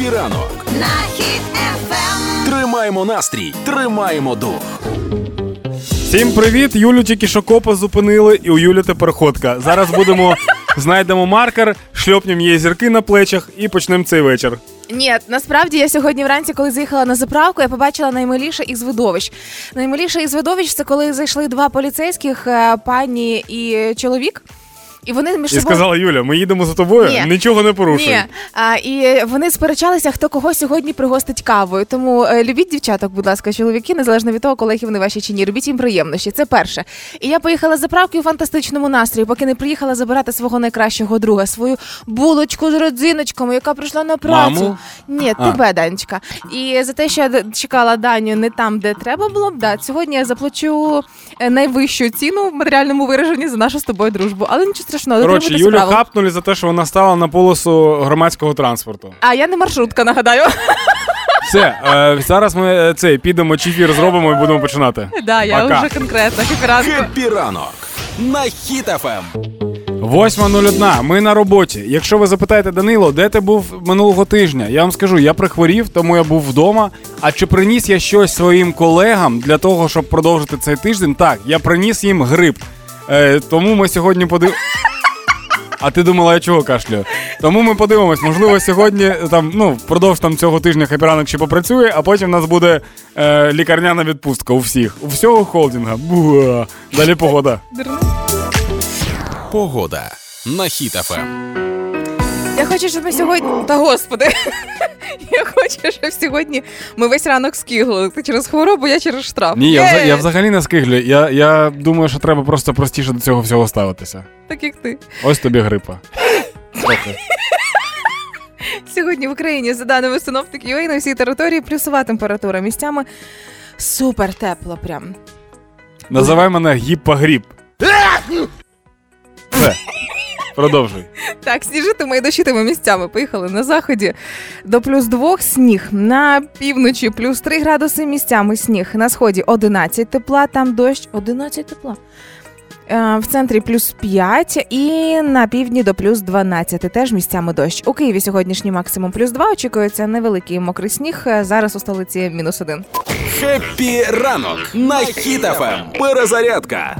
Хеппі ранок на хід ефем. Тримаємо настрій, тримаємо дух. Всім привіт! Юлю тільки що копа зупинили, і у Юлі тепер ходка. Зараз будемо знайдемо маркер, шльопнемо її зірки на плечах і почнемо цей вечір. Ні, насправді я сьогодні вранці, коли заїхала на заправку, я побачила наймиліше із видовищ. Наймиліше із видовищ це коли зайшли два поліцейських, е, пані і чоловік. І вони між І собою сказала Юля, ми їдемо за тобою, Ні. нічого не порушуй. Ні, а, і вони сперечалися, хто кого сьогодні пригостить кавою. Тому е, любіть дівчаток, будь ласка, чоловіки, незалежно від того, колеги вони ваші чи ні. Робіть їм приємності. Це перше. І я поїхала з заправки у фантастичному настрої, поки не приїхала забирати свого найкращого друга, свою булочку з родзиночками, яка прийшла на працю. Маму? Ні, А. тебе, Данечка. І за те, що я чекала Даню не там, де треба було б, да, сьогодні я заплачу е, найвищу ціну в матеріальному вираженні за нашу з тобою дружбу. Але нічого страшного, Коротше, Юлю. хапнули за те, що вона стала на полосу громадського транспорту. А я не маршрутка, нагадаю. Все, е, зараз ми е, цей підемо чефір зробимо і будемо починати. Да, я Пока. вже конкретно хепіранку. Happy ранок. Хіт FM. 8.01. Ми на роботі. Якщо ви запитаєте Данило, де ти був минулого тижня? Я вам скажу, я прихворів, тому я був вдома. А чи приніс я щось своїм колегам для того, щоб продовжити цей тиждень? Так, я приніс їм гриб. Е, тому ми сьогодні подив... А ти думала, я чого кашлю? Тому ми подивимось, можливо, сьогодні там, ну, впродовж там цього тижня Happy ранок ще попрацює, а потім у нас буде е, лікарняна відпустка у всіх. У всього холдинга. Буа. Далі погода. Погода на Хіт FM. Я хочу, щоб ми сьогодні. Та господи. Я хочу, щоб сьогодні ми весь ранок скиглили. Ти через хворобу, я через штраф. Ні, я, вза- я взагалі не скиглю. Я, я думаю, що треба просто простіше до цього всього ставитися. Так як ти. Ось тобі грипа. Трохи. Сьогодні в Україні, за даними синоптиків, UA, на всій території плюсова температура. Місцями супер тепло прям. Називай мене гіппагріп. Все. Продовжуй. Так, сніжитиме і дощитиме місцями. Поїхали на заході до плюс 2 сніг. На півночі плюс 3 градуси місцями сніг. На сході 11 тепла, там дощ 11 тепла. Е, В центрі плюс 5 і на півдні до плюс 12. Теж місцями дощ. У Києві сьогоднішній максимум плюс 2. Очікується невеликий мокрий сніг. Е, Зараз у столиці мінус 1. Хеппі ранок на Хіт ФМ. Перезарядка.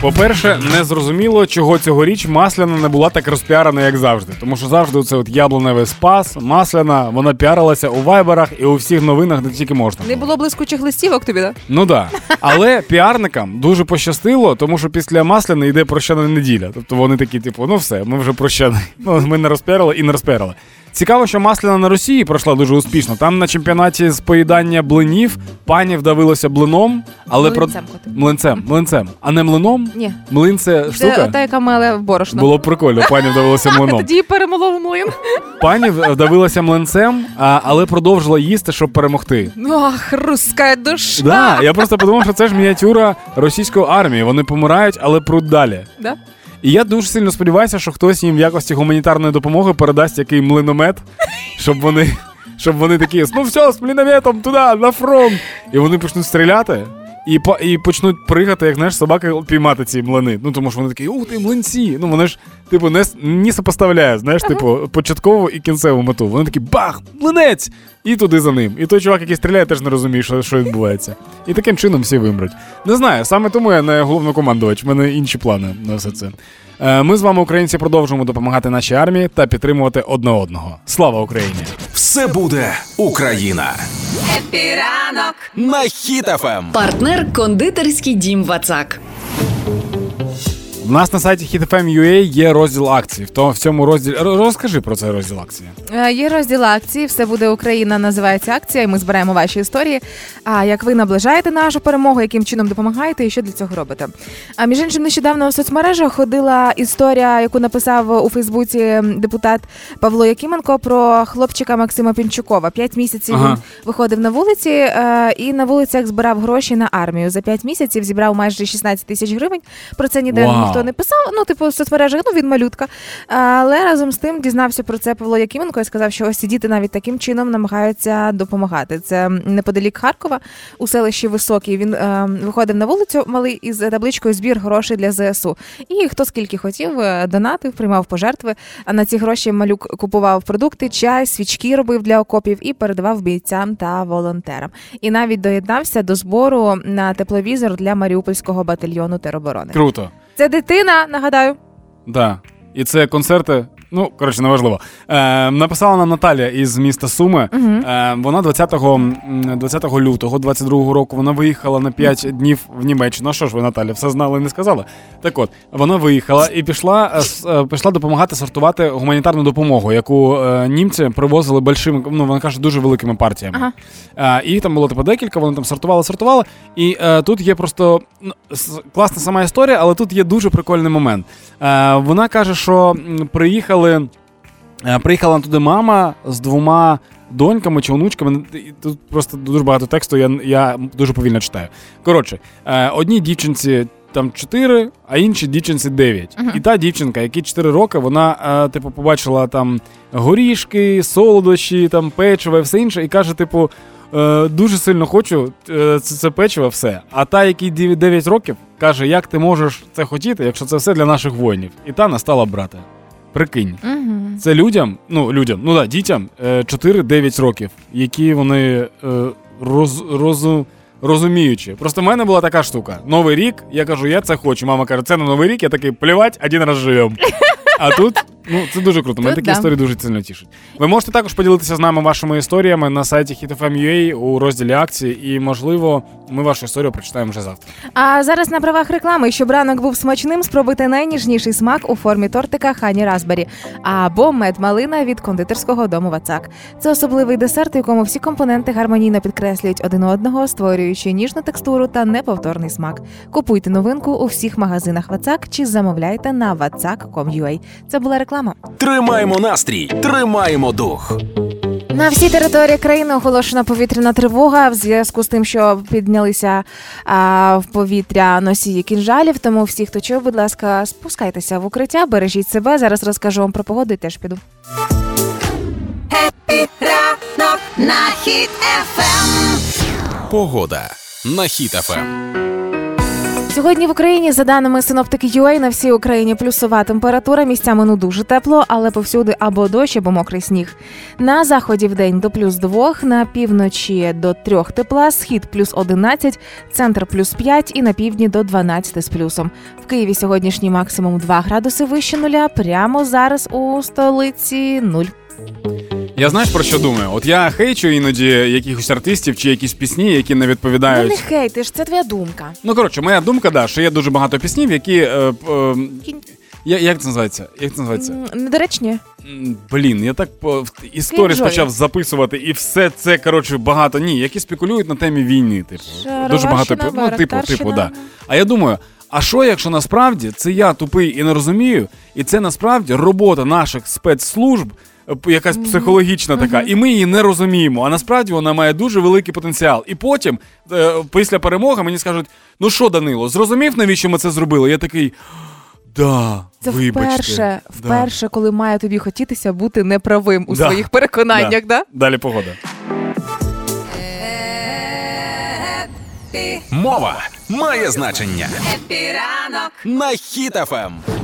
По-перше, не зрозуміло, чого цьогоріч масляна не була так розпіарена, як завжди. Тому що завжди це от яблуневий спас, масляна, вона піарилася у вайберах і у всіх новинах, де тільки можна. Не було блискучих листівок тобі, да? Ну да. Але піарникам дуже пощастило, тому що після масляни йде прощана неділя. Тобто вони такі, типу, ну все, ми вже прощані. Ну, ми не розпіарили і не розпіарили. Цікаво, що масляна на Росії пройшла дуже успішно. Там на чемпіонаті з поїдання блинів пані вдавилася блином, але Млинцем, про млинцем, млинцем, а не млином. Ні. Млин це Це та, яка меле в борошно. Було б прикольно, пані вдавилася млином. Тоді перемолов млин. Пані вдавилася млинцем, а, але продовжила їсти, щоб перемогти. Ах, русська душа. Да, я просто подумав, що це ж мініатюра російської армії. Вони помирають, але пруть далі. Да? І я дуже сильно сподіваюся, що хтось їм в якості гуманітарної допомоги передасть який млиномет, щоб вони. Щоб вони такі, ну все, з млинометом туди, на фронт. І вони почнуть стріляти і, по, і почнуть пригати, як знаєш, собаки піймати ці млини. Ну тому що вони такі, ух ти, млинці. Ну вони ж, типу, не, не сопоставляють, знаєш, типу, початкову і кінцеву мету. Вони такі бах, млинець! І туди за ним. І той чувак, який стріляє, теж не розуміє, що, що відбувається. І таким чином всі вимруть. Не знаю, саме тому я не головнокомандувач, в мене інші плани на все це. Е, Ми з вами, українці, продовжуємо допомагати нашій армії та підтримувати одне одного. Слава Україні! Все буде Україна Хеппі ранок на Хіт ФМ Партнер кондитерський дім Вацак. В нас на сайті HitFM.ua є розділ акцій. В, то, в цьому розділі розкажи про цей розділ акцій. Е, Є розділ акції, все буде Україна. Називається акція, і ми збираємо ваші історії. А як ви наближаєте нашу перемогу, яким чином допомагаєте і що для цього робите? А між іншим, нещодавно в соцмережах ходила історія, яку написав у Фейсбуці депутат Павло Якименко про хлопчика Максима Пінчукова. П'ять місяців Ага. він виходив на вулиці е, і на вулицях збирав гроші на армію. За п'ять місяців зібрав майже 16 тисяч гривень. Про це ніде Вау. ніхто ніхто не писав. Ну, типу, в соцмережах, ну він малютка. Але разом з тим дізнався про це Павло Якименко і сказав, що ось ці діти навіть таким чином намагаються допомагати. Це неподалік Харкова у селищі Високій. Він е, виходив на вулицю малий із табличкою збір грошей для ЗСУ. І хто скільки хотів, е, донатив, приймав пожертви. А на ці гроші малюк купував продукти, чай, свічки робив для окопів і передавав бійцям та волонтерам. І навіть доєднався до збору на тепловізор для Маріупольського батальйону тероборони. Круто. Це дитина, нагадаю. Да. І це концерти. Ну, коротше, неважливо. Е, написала нам Наталія із міста Суми. Е, вона 20, 20 лютого 22 року вона виїхала на 5 днів в Німеччину. А що ж ви, Наталя, все знали і не сказали? Так от, вона виїхала і пішла, е, е, пішла допомагати сортувати гуманітарну допомогу, яку е, німці привозили большими, ну вона каже, дуже великими партіями. Ага. Е, і там було типу декілька, вони там сортували, сортували. І е, тут є просто ну, класна сама історія, але тут є дуже прикольний момент. Е, вона каже, що м, приїхали, е, приїхала туди мама з двома доньками чи онучками. Тут просто дуже багато тексту, я, я дуже повільно читаю. Коротше, е, одній дівчинці. Там 4, а іншій дівчинці 9. І та дівчинка, якій 4 роки, вона, е, типу, побачила там горішки, солодощі, там печиво і все інше, і каже, типу, дуже сильно хочу це, це печиво, все. А та, якій 9 років, каже, як ти можеш це хотіти, якщо це все для наших воїнів. І та настала брати. Прикинь. Угу. Це людям, ну людям, ну да, дітям е, 4-9 років, які вони роз, роз, розу, розуміючі. Просто в мене була така штука. Новий рік, я кажу, я це хочу. Мама каже, це на новий рік, я такий плівать, один раз живем. А тут, ну це дуже круто. Мене такі да. історії дуже сильно тішать. Ви можете також поділитися з нами вашими історіями на сайті HitFM.ua у розділі акції, і можливо, ми вашу історію прочитаємо вже завтра. А зараз на правах реклами, щоб ранок був смачним, спробуйте найніжніший смак у формі тортика Хані Разбері або мед-малина від кондитерського дому Вацак. Це особливий десерт, у якому всі компоненти гармонійно підкреслюють один одного, створюючи ніжну текстуру та неповторний смак. Купуйте новинку у всіх магазинах Вацак чи замовляйте на vatsak.com.ua. Це була реклама. Тримаємо настрій, тримаємо дух. На всій території країни оголошена повітряна тривога в зв'язку з тим, що піднялися а, в повітря носії кінжалів. Тому всі, хто чув, будь ласка, спускайтеся в укриття, бережіть себе. Зараз розкажу вам про погоду і теж піду. Ранок на хід ефем. Погода на Ем. Хіт-ФМ. Сьогодні в Україні, за даними синоптики UA, на всій Україні плюсова температура, місцями ну дуже тепло, але повсюди або дощ, або мокрий сніг. На заході в день до плюс 2, на півночі до 3 тепла, схід плюс 11, центр плюс 5 і на півдні до 12 з плюсом. В Києві сьогоднішній максимум 2 градуси вище нуля, прямо зараз у столиці 0. Я знаєш про що думаю? От я хейчу іноді якихось артистів чи якісь пісні, які не Ну відповідають. не хейтиш, це твоя думка. Ну коротше, моя думка, да, що є дуже багато піснів, які. Е, е, я, як це називається? Як це називається? Недоречні. Блін, я так по в історії почав записувати, і все це коротше багато. Ні, які спекулюють на темі війни. Типу, Шароварщина, дуже багато ну, типу, типу, да. А я думаю. А що, якщо насправді це я тупий і не розумію, і це насправді робота наших спецслужб, якась психологічна така, і ми її не розуміємо. А насправді вона має дуже великий потенціал. І потім, е, після перемоги, мені скажуть: ну що, Данило, зрозумів, навіщо ми це зробили? Я такий. Да, Це вибачте. вперше, Да. коли має тобі хотітися бути неправим у Да. своїх переконаннях, да? Далі погода. Мова має значення епі ранок. на Ем.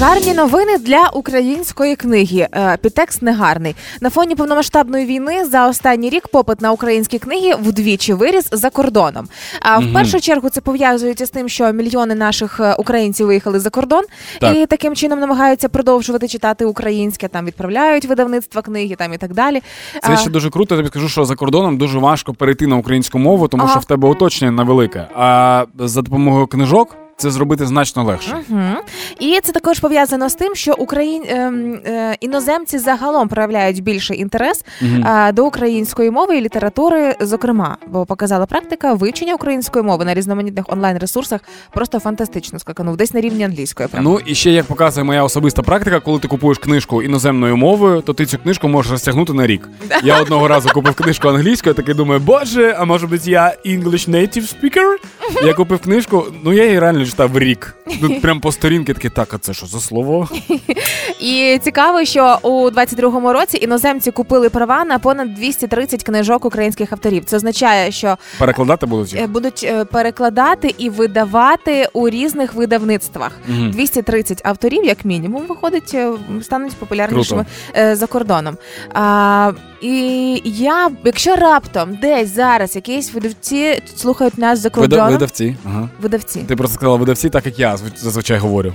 Гарні новини для української книги. Е, Підтекст негарний. На фоні повномасштабної війни за останній рік попит на українські книги вдвічі виріс за кордоном. А в першу чергу це пов'язується з тим, що мільйони наших е, українців виїхали за кордон Так. і таким чином намагаються продовжувати читати українське. Там відправляють видавництва книги, там і так далі. Це А, ще дуже круто. Я тобі скажу, що за кордоном дуже важко перейти на українську мову, тому Ага. що в тебе уточнення невелике. А за допомогою книжок це зробити значно легше. Мгм. І це також пов'язано з тим, що Україн... ем, е, іноземці загалом проявляють більший інтерес е, до української мови і літератури, зокрема, бо показала практика вивчення української мови на різноманітних онлайн-ресурсах просто фантастично скаканув, десь на рівні англійської. Прям. Ну і ще як показує моя особиста практика, коли ти купуєш книжку іноземною мовою, то ти цю книжку можеш розтягнути на рік. Я одного разу купив книжку англійською, такий думаю, боже, а може бути я English native speaker? Я купив книжку, ну я її реально читав рік. Тут прям по сторінки таке, так, а це що за слово? І цікаво, що у 22-му році іноземці купили права на понад 230 книжок українських авторів. Це означає, що Перекладати будуть? е, будуть е, перекладати і видавати у різних видавництвах. Мгм. 230 авторів, як мінімум, виходить, е, стануть популярнішими Круто. за кордоном. А, і я, якщо раптом десь зараз якісь видавці слухають нас за кордоном, видавці. Ага. видавці. Ти просто сказала видавці, так як я зв- зазвичай говорю.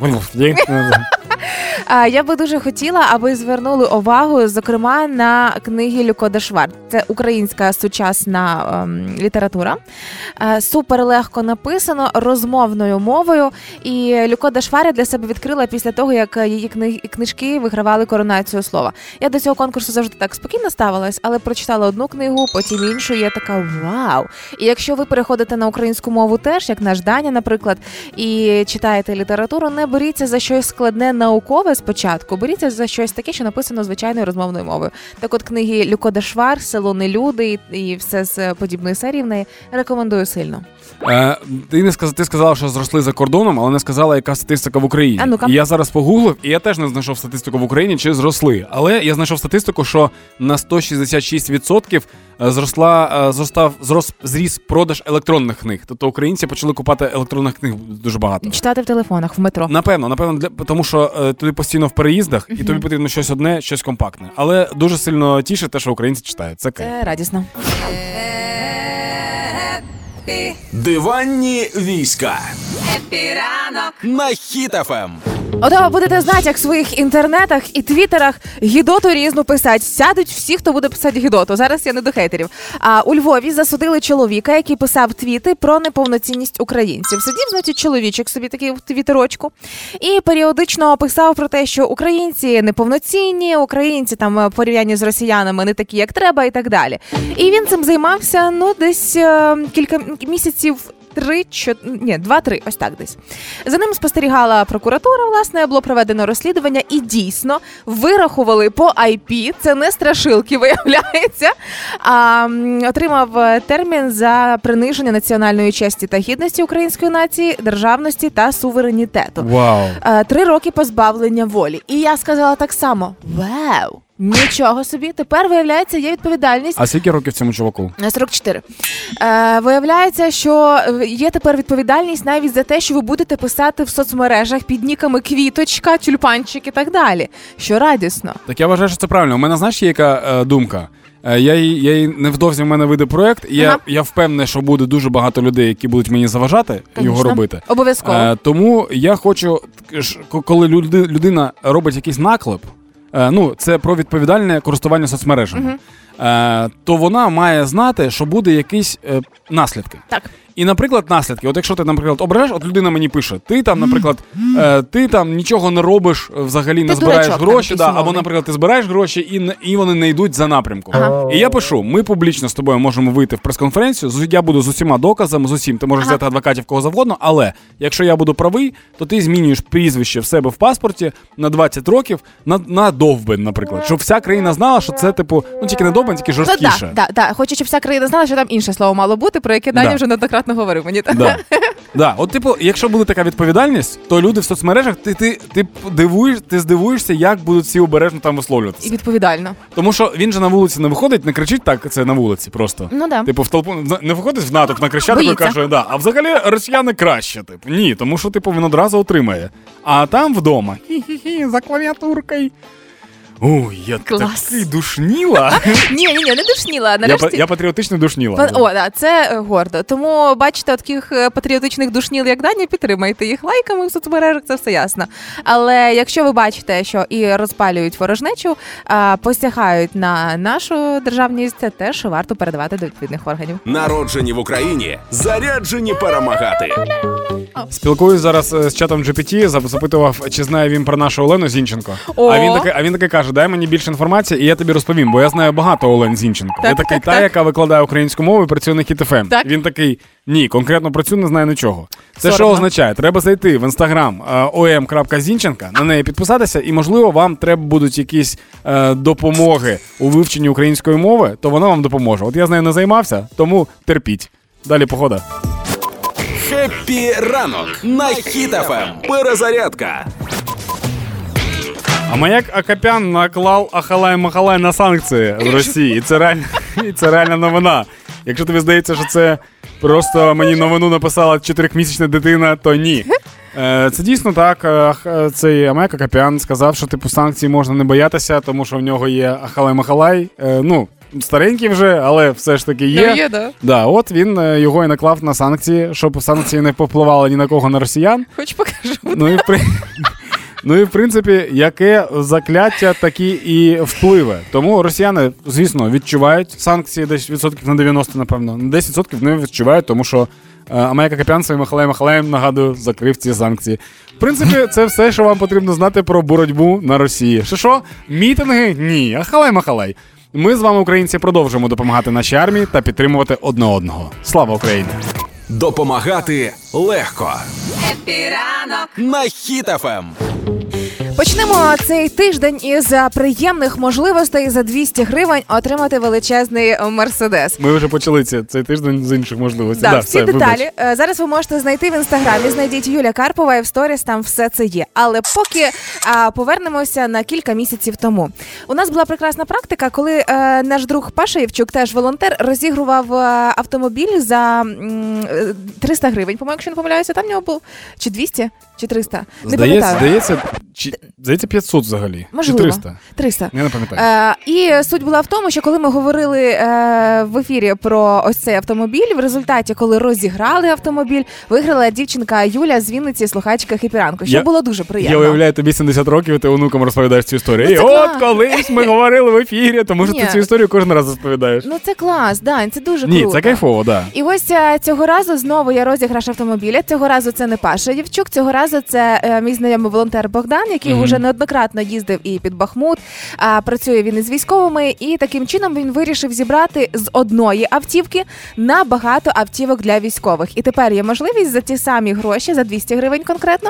Я би дуже хотіла, аби звернули увагу, зокрема, на книги Люко Дешвар. Це українська сучасна ем, література. Е, супер легко написано розмовною мовою. І Люко Дешвар я для себе відкрила після того, як її кни- книжки вигравали коронацію слова. Я до цього конкурсу завжди так спокійно ставилась, але прочитала одну книгу, потім іншу. І я така вау. І якщо ви переходите на українську мову теж, як наш Даня, наприклад, і читаєте літературу, не беріться за щось складне наукове спочатку, беріться за щось таке, що написано звичайною розмовною мовою. Так от книги Люко Дешвар, Село не люди і все з подібної серії в неї рекомендую сильно. Е, ти не сказ... ти сказала, що зросли за кордоном, але не сказала, яка статистика в Україні. А ну-ка. І я зараз погуглив, і я теж не знайшов статистику в Україні, чи зросли. Але я знайшов статистику, що на 166% зросла е, зростав зрос зріс продаж електронних книг. Тобто українці почали купувати електронних книг дуже багато. Читати в телефонах в метро. Напевно, напевно, для тому, що е, ти постійно в переїздах, і тобі потрібно щось одне, щось компактне. Але дуже сильно тішить те, що українці читають. Це кайф. Це радісно. Диванні війська Хеппі ранок на Ем. Хіт-ФМ. Ото будете знати, як в своїх інтернетах і твіттерах гідоту різну писать. Сядуть всі, хто буде писати гідоту. Зараз я не до хейтерів. А у Львові засудили чоловіка, який писав твіти про неповноцінність українців. Сидів, значить, чоловічок собі такий в твіттерочку, і періодично писав про те, що українці неповноцінні, українці там е, порівнянні з росіянами не такі, як треба, і так далі. І він цим займався ну десь е, кілька місяців. Три, чо... ні, два-три, ось так десь. За ним спостерігала прокуратура, власне, було проведено розслідування, і дійсно вирахували по IP, це не страшилки, виявляється. А отримав е, термін за приниження національної честі та гідності української нації, державності та суверенітету. Вау. Е, Три роки позбавлення волі. І я сказала так само: Вау! Нічого собі, тепер виявляється, є відповідальність. А скільки років цьому чуваку? Е, 44. Е, виявляється, що е, є тепер відповідальність навіть за те, що ви будете писати в соцмережах під ніками квіточка, тюльпанчик і так далі. Що радісно. Так я вважаю, що це правильно. У мене знаєш, є яка е, думка. Е, Я її, я її невдовзі в мене вийде проект. і Я, Ага. я впевнений, що буде дуже багато людей, які будуть мені заважати його робити. Обов'язково. Е, тому я хочу, коли люди, людина робить якийсь наклеп, е, ну це про відповідальне користування соцмережами, угу. то вона має знати, що буде якісь е, наслідки. Так. І, наприклад, наслідки. От якщо ти, наприклад, ображаєш, от людина мені пише, ти там, наприклад, е, ти там нічого не робиш, е, взагалі не Ти збираєш дурачок там гроші, якийсь да, або, наприклад, ти збираєш гроші і, не- і вони не йдуть за напрямком. Ага. І я пишу: ми публічно з тобою можемо вийти в прес-конференцію. з- Я буду з усіма доказами, з усім. Ти можеш Ага. взяти адвокатів кого завгодно, але якщо я буду правий, то ти змінюєш прізвище в себе в паспорті на 20 років на, на довбень, наприклад. Щоб вся країна знала, що це, типу, ну тільки не довбень, тільки Ну, жорсткіше. да, да, да. Хочу, щоб вся країна знала, що там інше слово мало бути, про яке Даня Да. вже неоднократно говорив мені. Да. Да. От, типу, якщо буде така відповідальність, то люди в соцмережах, ти, ти, ти, дивуєш, ти здивуєшся, як будуть всі обережно там І відповідально. Тому що він же на вулиці не виходить, не кричить так, це на вулиці просто. Ну да. Типу, в толпу не виходить в натовп на кричати і каже, да. А взагалі росіяни краще. Типу. Ні, тому що типу він одразу отримає. А там вдома хі-хі-хі, за клавіатуркою. Ой, я Клас. такий душніла. Ні, ні, ні, не душніла. я, Нарешті. па- я патріотично душніла. О, да, це е, гордо. Тому бачите, таких е, патріотичних душніл, як Даня, підтримайте їх лайками в соцмережах, це все ясно. Але якщо ви бачите, що і розпалюють ворожнечу, а посягають на нашу державність, це теж варто передавати до відповідних органів. Народжені в Україні, заряджені перемагати. Спілкуюсь зараз е, з чатом GPT, запитував, чи знає він про нашу Олену Зінченко. О! А він такий, а він такий каже: дай мені більше інформації, і я тобі розповім, бо я знаю багато Олен Зінченко. Так, я такий, так, та, так. яка викладає українську мову і працює на Хіт-ФМ. Так. Він такий: ні, конкретно про цю не знаю нічого. Це що означає? Треба зайти в інстаграм om.зінченка, на неї підписатися, і можливо вам треба будуть якісь е, допомоги у вивченні української мови, то вона вам допоможе. От я з нею не займався, тому терпіть. Далі погода. Хеппі ранок на Хіт ФМ. Перезарядка. Амаяк Акопян наклав Ахалай Махалай на санкції в Росії. І це реально, і це реальна новина. Якщо тобі здається, що це просто мені новину написала чотирьохмісячна дитина, то ні. Е, Це дійсно так. Е, Цей Амаяк Акопян сказав, що типу санкцій можна не боятися, тому що в нього є Ахалай Махалай. Е, Ну, старенький вже, але все ж таки є. Ну, є, да. Да, от він е, його і наклав на санкції, щоб санкції не повпливали ні на кого на росіян. Хоч покажу. Ну і в. Ну і в принципі, яке закляття, такі і впливи. Тому росіяни, звісно, відчувають санкції десь відсотків на 90, напевно. На 10 відсотків не відчувають, тому що е, Амейка Капян своїм Михайлем Михайлем, нагадую, закрив ці санкції. В принципі, це все, що вам потрібно знати про боротьбу на Росії. Що що? Мітинги? Ні. Ахалай Махалай. Ми з вами, українці, продовжуємо допомагати нашій армії та підтримувати одне одного. Слава Україні! Допомагати легко. Хеппі ранок На Хіт ФМ. Почнемо цей тиждень із приємних можливостей за 200 гривень отримати величезний мерседес. Ми вже почали ці- цей тиждень з інших можливостей. Да, Да, всі все, деталі е, зараз ви можете знайти в інстаграмі. Знайдіть Юля Карпова і в сторіс там все це є. Але поки а, повернемося на кілька місяців тому. У нас була прекрасна практика, коли е, наш друг Паша Євчук, теж волонтер, розігрував е, автомобіль за м, е, 300 гривень. По-моєму, якщо не помиляюся, там в нього був чи 200, чи 300. Не Здається, пам'ятаю. здається, чи, здається, 500 взагалі. Можливо. Чи 300? 300. Я не пам'ятаю. Е, і суть була в тому, що коли ми говорили е, в ефірі про ось цей автомобіль, в результаті, коли розіграли автомобіль, виграла дівчинка Юля з Вінниці, слухачка Хіпіранку, що Я- було дуже Я приємно. уявляю, тобі 70 років, і ти онукам розповідаєш цю історію. Ну, І от клас. колись ми говорили в ефірі, тому що ти Ні. цю історію кожен раз розповідаєш. Ну це клас, Дань, це дуже Ні, круто. це кайфово, да. І ось е, цього разу знову я розіграш автомобіля. Цього разу це не Паша Євчук, цього разу це е, мій знайомий волонтер Богдан, який Мгм. вже неоднократно їздив і під Бахмут. А працює він із військовими, і таким чином він вирішив зібрати з одної автівки на багато автівок для військових. І тепер є можливість за ті самі гроші, за 200 гривень конкретно,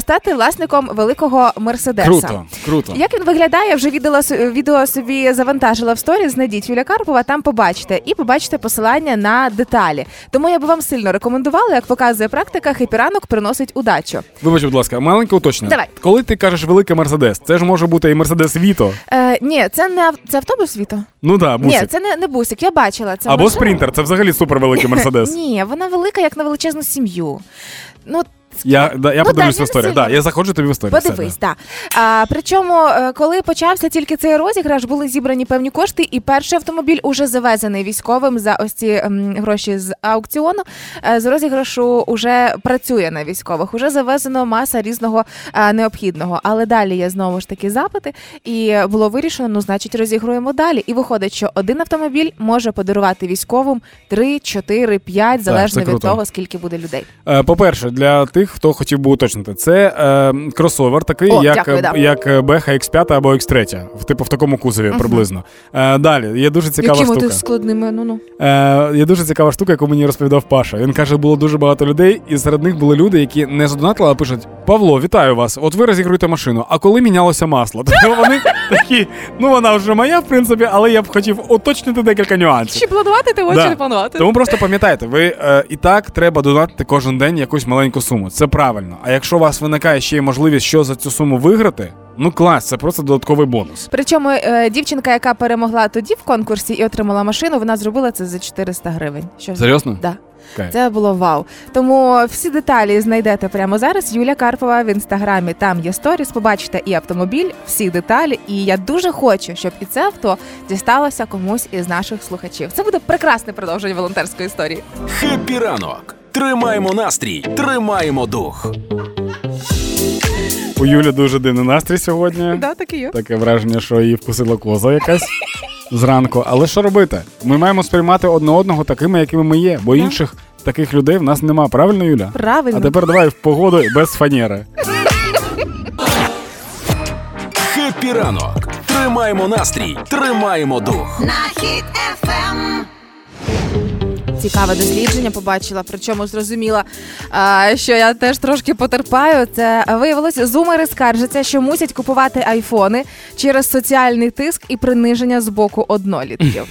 стати власником великого мерседеса. Круто, круто. Як він виглядає, вже відео, відео собі завантажила в сторіс. Знайдіть Юля Карпова, там побачите і побачите посилання на деталі. Тому я би вам сильно рекомендувала, як показує практика, Хеппі ранок приносить удачу. Вибач, будь ласка, маленьке уточнення. Давай. Коли ти кажеш великий мерседес, це ж може бути і мерседес Віто. Е, ні, це не ав- це автобус Віто. Ну да, бусик. Ні, це не, не бусик. Я бачила це. Або машина. спринтер, це взагалі супервеликий мерседес. Ні, вона велика, як на величезну сім'ю. Ну, Я, да, я Ну, подивлюсь да, в історію. Да, я заходжу тобі в історію. Подивись, так. А, причому, е, коли почався тільки цей розіграш, були зібрані певні кошти, і перший автомобіль уже завезений військовим за ось ці ем, гроші з аукціону. Е, з розіграшу уже працює на військових. Уже завезено маса різного е, необхідного. Але далі є знову ж таки запити, і було вирішено, ну значить, розігруємо далі. І виходить, що один автомобіль може подарувати військовим 3, 4, 5, залежно від того, скільки буде людей. Е, По-перше, для тих, хто хотів би уточнити, це е, кросовер, такий, О, як, дякую, да. як Беха X5 або X3, типу в такому кузові приблизно. Е, далі, є дуже цікава Якими штука. ти складними? Ну ну. Е, є дуже цікава штука, яку мені розповідав Паша. Він каже, було дуже багато людей, і серед них були люди, які не задонатили, а пишуть: Павло, вітаю вас! От ви розігруєте машину. А коли мінялося масло? Тобто вони такі, ну вона вже моя, в принципі, але я б хотів уточнити декілька нюансів. Чи планувати ти Да. чи не планувати? Тому просто пам'ятайте, ви е, і так треба донатити кожен день якусь маленьку суму. Це правильно. А якщо у вас виникає ще й можливість що за цю суму виграти, ну клас, це просто додатковий бонус. Причому е, дівчинка, яка перемогла тоді в конкурсі і отримала машину, вона зробила це за 400 гривень. Що Серйозно? Да. Кайф. Це було вау. Тому всі деталі знайдете прямо зараз. Юля Карпова в інстаграмі. Там є сторіс. Побачите і автомобіль, всі деталі. І я дуже хочу, щоб і це авто дісталося комусь із наших слухачів. Це буде прекрасне продовження волонтерської історії. Хеппі ранок. Тримаємо настрій, тримаємо дух. У Юлі дуже дивний настрій сьогодні. Да, так і є. Таке враження, що її вкусила коза якась зранку. Але що робити? Ми маємо сприймати одне одного такими, якими ми є, бо інших таких людей в нас нема. Правильно, Юля? Правильно. А тепер давай в погоду без фанери. Хеппі ранок. Тримаємо настрій, тримаємо дух. на хід ефем. Цікаве дослідження побачила, причому зрозуміла, що я теж трошки потерпаю. Це виявилося, зумери скаржаться, що мусять купувати айфони через соціальний тиск і приниження з боку однолітків.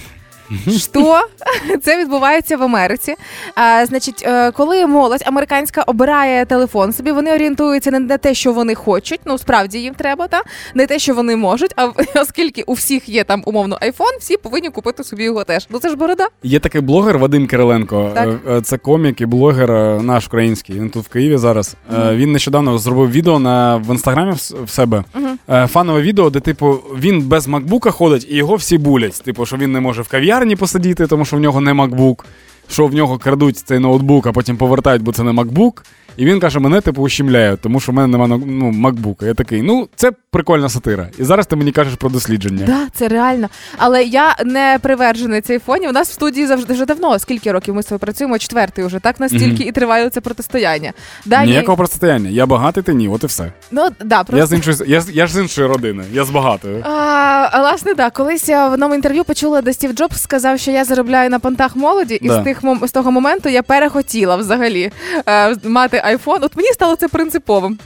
Що це відбувається в Америці? А, значить, е, коли молодь американська обирає телефон собі, вони орієнтуються не на те, що вони хочуть. Ну справді їм треба, та не те, що вони можуть. А оскільки у всіх є там умовно айфон, всі повинні купити собі його теж. Ну це ж борода. Є такий блогер Вадим Кириленко. Так. Е, е, Це комік і блогер наш український. Він тут в Києві зараз. Е, Він нещодавно зробив відео на в інстаграмі в себе. Е, Фанове відео, де типу він без макбука ходить і його всі булять. Типу, що він не може в кав'ярні посидіти, тому що в нього не MacBook, Що в нього крадуть цей ноутбук, а потім повертають, бо це не макбук. І він каже: мене типу ущемляють, тому що в мене немає ну, макбука. Я такий, ну це прикольна сатира. І зараз ти мені кажеш про дослідження. Да, це реально. Але я не привержений цей фоні. У нас в студії завжди вже давно. Скільки років ми з тобою працюємо? Четвертий уже так настільки і триває це протистояння. Дані, Ніякого протистояння. Я багатий, ти ні, от і все. ну да, просто Я з іншої я, я ж з іншої родини, я з багатої. А, власне, так, колись я в одному інтерв'ю почула, де Стів Джобс сказав, що я заробляю на понтах молоді, і Да. з тих з того моменту я перехотіла взагалі е, мати айфон. От мені стало це принциповим.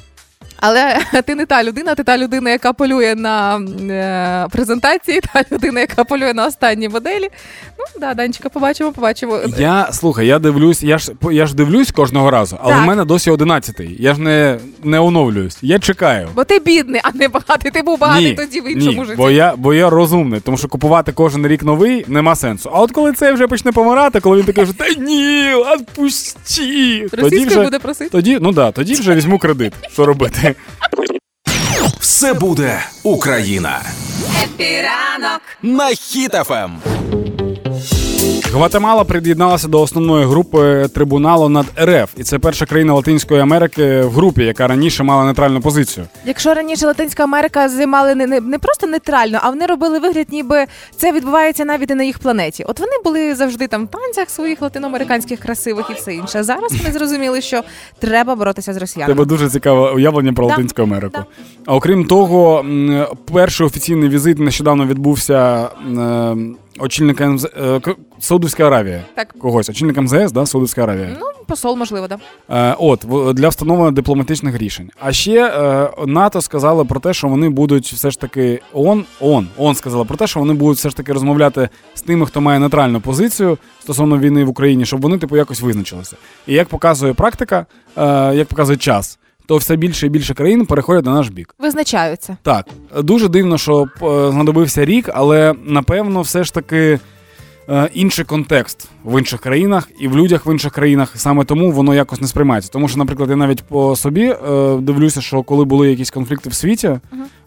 Але ти не та людина, ти та людина, яка полює на е, презентації, та людина, яка полює на останній моделі. Ну да, Данчика, побачимо, побачимо. Я слухай, я дивлюсь, я ж я ж дивлюсь кожного разу, але Так. в мене досі одинадцятий. Я ж не, не оновлююсь. Я чекаю. Бо ти бідний, а не багатий. Ти був багатий тоді в іншому ні, житті. бо я, бо я розумний, тому що купувати кожен рік новий нема сенсу. А от коли цей вже почне помирати, коли він такий вже та ні, відпусті. Тоді Російською вже, буде просити. тоді, ну да, тоді вже візьму кредит. Що робити? Все буде Україна. Епіранок На Ем. Гватемала приєдналася до основної групи трибуналу над РФ, і це перша країна Латинської Америки в групі, яка раніше мала нейтральну позицію. Якщо раніше Латинська Америка займали не, не, не просто нейтрально, а вони робили вигляд, ніби це відбувається навіть і на їх планеті. От вони були завжди там в танцях своїх латиноамериканських красивих і все інше. Зараз вони зрозуміли, що треба боротися з росіянами. Тебе дуже цікаве уявлення про Да, Латинську Америку. да. А окрім того, перший офіційний візит нещодавно відбувся е, очільника МЗ... е, К- Саудовська Аравія. Так. Когось, очільник МЗС, да, Саудовська Аравія. Ну, посол, можливо, да. Е, от в- для встановлення дипломатичних рішень. А ще е, НАТО сказали про те, що вони будуть все ж таки ООН, ООН, ООН сказала про те, що вони будуть все ж таки розмовляти з тими, хто має нейтральну позицію стосовно війни в Україні, щоб вони типу якось визначилися. І як показує практика, е, як показує час, то все більше і більше країн переходять на наш бік. Визначаються. Так, дуже дивно, що е, знадобився рік, але напевно, все ж таки інший контекст в інших країнах і в людях в інших країнах. Саме тому воно якось не сприймається. Тому що, наприклад, я навіть по собі е, дивлюся, що коли були якісь конфлікти в світі,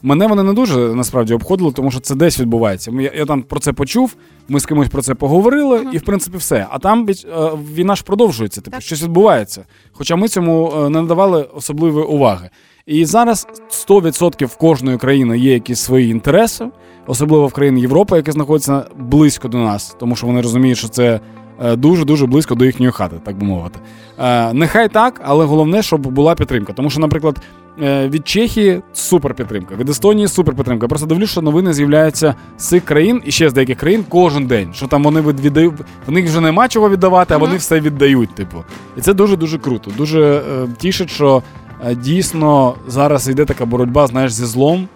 мене вони не дуже насправді обходили, тому що це десь відбувається. Я, я там про це почув, ми з кимось про це поговорили, і в принципі все. А там е, війна ж продовжується, типу, Так. щось відбувається. Хоча ми цьому е, не надавали особливої уваги. І зараз 100% в кожної країни є якісь свої інтереси, особливо в країни Європи, які знаходяться близько до нас, тому що вони розуміють, що це е, дуже-дуже близько до їхньої хати, так би мовити. Е, Нехай так, але головне, щоб була підтримка. Тому що, наприклад, е, від Чехії супер підтримка, від Естонії супер підтримка. Я просто дивлюсь, що новини з'являються з цих країн і ще з деяких країн кожен день. Що там вони від- віддають, в них вже нема чого віддавати, а вони все віддають. Типу, і це дуже дуже круто. Дуже е, тішить, що е, дійсно зараз йде така боротьба, знаєш, зі злом,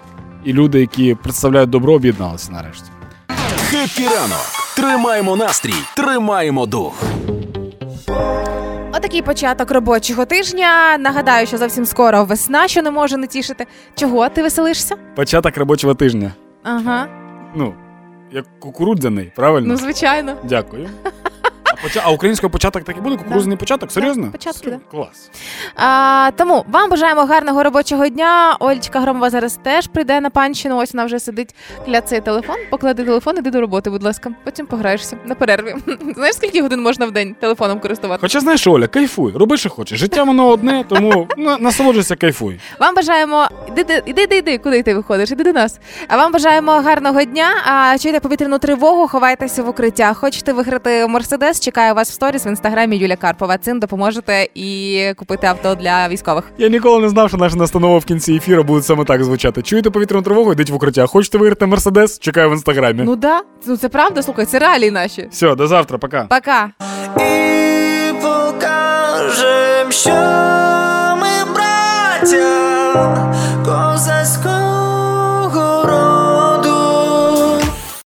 і люди, які представляють добро, об'єдналися нарешті. Хеппі ранок. Тримаємо настрій, тримаємо дух. Отакий початок робочого тижня. Нагадаю, що зовсім скоро весна, що не може не тішити. Чого ти веселишся? Початок робочого тижня. Ага, Ну, як кукурудзяний, правильно? ну звичайно. Дякую. А, поча... а українською початок так і буде? Кукурудзяний початок? Серйозно? Так, початки, Все, да. Клас. А, тому вам бажаємо гарного робочого дня. Олечка Громова зараз теж прийде на панщину. Ось вона вже сидить, кляцає телефон. Поклади телефон, іди до роботи, будь ласка. Потім пограєшся на перерві. Знаєш, скільки годин можна в день телефоном користуватися? Хоча знаєш, Оля, кайфуй, роби, що хочеш. Життя воно одне, тому на- насолоджуйся, кайфуй. Вам бажаємо іди, іди, іди, іди, куди ти виходиш? Іди до нас. А вам бажаємо гарного дня. А чуєте повітряну тривогу, ховайтеся в укриття. Хочете виграти Мерседес? чекаю вас в сторіс в інстаграмі Юля Карпова. Цим допоможете і купити авто для військових. Я ніколи не знав, що наша настанова в кінці ефіру буде саме так звучати. Чуєте повітряну тривогу, йдіть в укриття. Хочете виграти мерседес? Чекаю в інстаграмі. Ну да, ну це правда. Слухай, це реалії наші. Все, до завтра, пока. Пока. І покажем, що ми браття козацького.